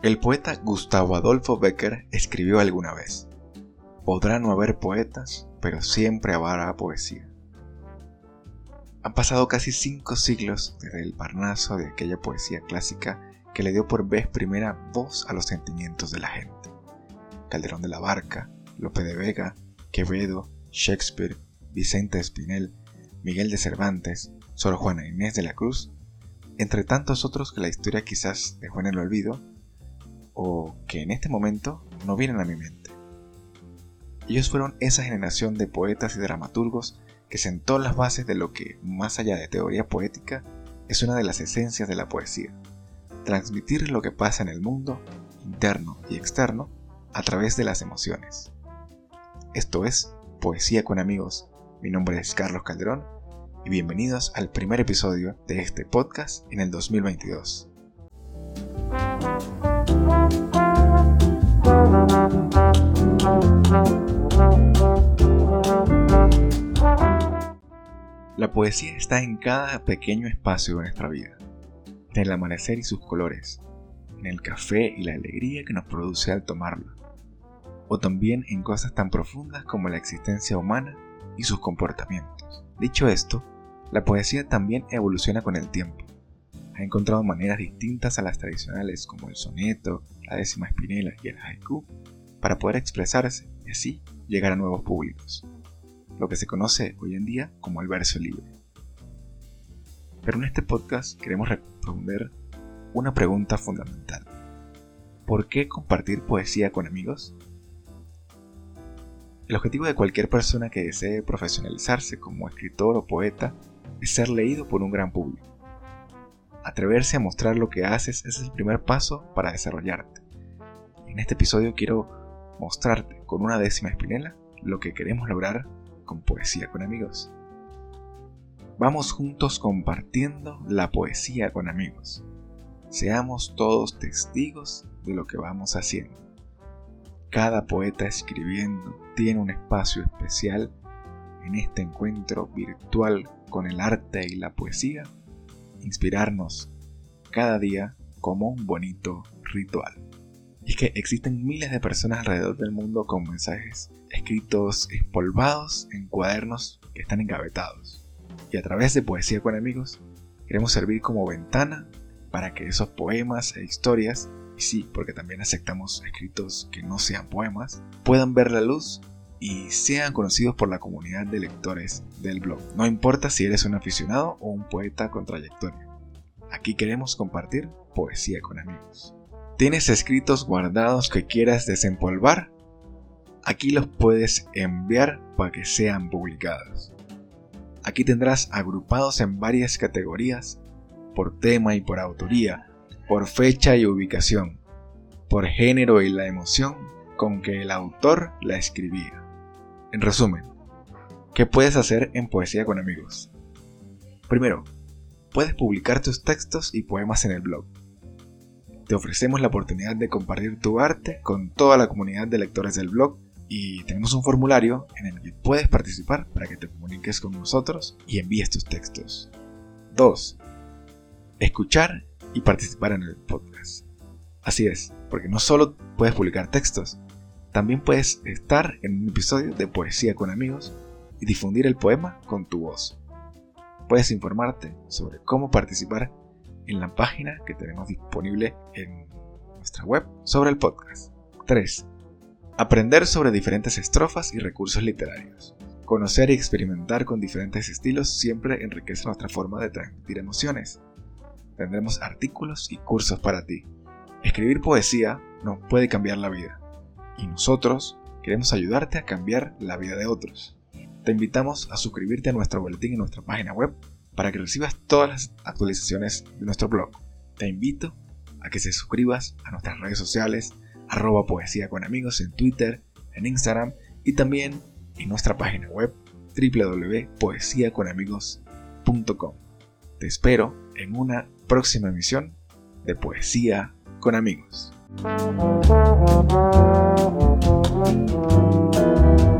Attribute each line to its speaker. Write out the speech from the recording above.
Speaker 1: El poeta Gustavo Adolfo Becker escribió alguna vez, Podrá no haber poetas, pero siempre habrá poesía. Han pasado casi cinco siglos desde el Parnaso de aquella poesía clásica que le dio por vez primera voz a los sentimientos de la gente. Calderón de la Barca, Lope de Vega, Quevedo, Shakespeare, Vicente Espinel, Miguel de Cervantes, Sor Juana Inés de la Cruz, entre tantos otros que la historia quizás dejó en el olvido, o que en este momento no vienen a mi mente. Ellos fueron esa generación de poetas y dramaturgos que sentó las bases de lo que, más allá de teoría poética, es una de las esencias de la poesía. Transmitir lo que pasa en el mundo, interno y externo, a través de las emociones. Esto es Poesía con amigos. Mi nombre es Carlos Calderón y bienvenidos al primer episodio de este podcast en el 2022. La poesía está en cada pequeño espacio de nuestra vida, en el amanecer y sus colores, en el café y la alegría que nos produce al tomarlo, o también en cosas tan profundas como la existencia humana y sus comportamientos. Dicho esto, la poesía también evoluciona con el tiempo. Ha encontrado maneras distintas a las tradicionales como el soneto, la décima espinela y el haiku para poder expresarse y así llegar a nuevos públicos lo que se conoce hoy en día como el verso libre. Pero en este podcast queremos responder una pregunta fundamental. ¿Por qué compartir poesía con amigos? El objetivo de cualquier persona que desee profesionalizarse como escritor o poeta es ser leído por un gran público. Atreverse a mostrar lo que haces es el primer paso para desarrollarte. En este episodio quiero mostrarte con una décima espinela lo que queremos lograr con Poesía con Amigos. Vamos juntos compartiendo la poesía con amigos. Seamos todos testigos de lo que vamos haciendo. Cada poeta escribiendo tiene un espacio especial en este encuentro virtual con el arte y la poesía, inspirarnos cada día como un bonito ritual. Y es que existen miles de personas alrededor del mundo con mensajes escritos espolvados en cuadernos que están engavetados. Y a través de Poesía con Amigos, queremos servir como ventana para que esos poemas e historias, y sí, porque también aceptamos escritos que no sean poemas, puedan ver la luz y sean conocidos por la comunidad de lectores del blog. No importa si eres un aficionado o un poeta con trayectoria. Aquí queremos compartir poesía con amigos. ¿Tienes escritos guardados que quieras desempolvar? Aquí los puedes enviar para que sean publicados. Aquí tendrás agrupados en varias categorías, por tema y por autoría, por fecha y ubicación, por género y la emoción con que el autor la escribía. En resumen, ¿qué puedes hacer en Poesía con amigos? Primero, puedes publicar tus textos y poemas en el blog. Te ofrecemos la oportunidad de compartir tu arte con toda la comunidad de lectores del blog y tenemos un formulario en el que puedes participar para que te comuniques con nosotros y envíes tus textos. 2. Escuchar y participar en el podcast. Así es, porque no solo puedes publicar textos, también puedes estar en un episodio de Poesía con amigos y difundir el poema con tu voz. Puedes informarte sobre cómo participar en la página que tenemos disponible en nuestra web sobre el podcast. 3 Aprender sobre diferentes estrofas y recursos literarios. Conocer y experimentar con diferentes estilos siempre enriquece nuestra forma de transmitir emociones. Tendremos artículos y cursos para ti. Escribir poesía nos puede cambiar la vida. Y nosotros queremos ayudarte a cambiar la vida de otros. Te invitamos a suscribirte a nuestro boletín en nuestra página web para que recibas todas las actualizaciones de nuestro blog. Te invito a que se suscribas a nuestras redes sociales, arroba poesía con amigos en Twitter, en Instagram y también en nuestra página web www.poesiaconamigos.com. Te espero en una próxima emisión de Poesía con amigos. うん。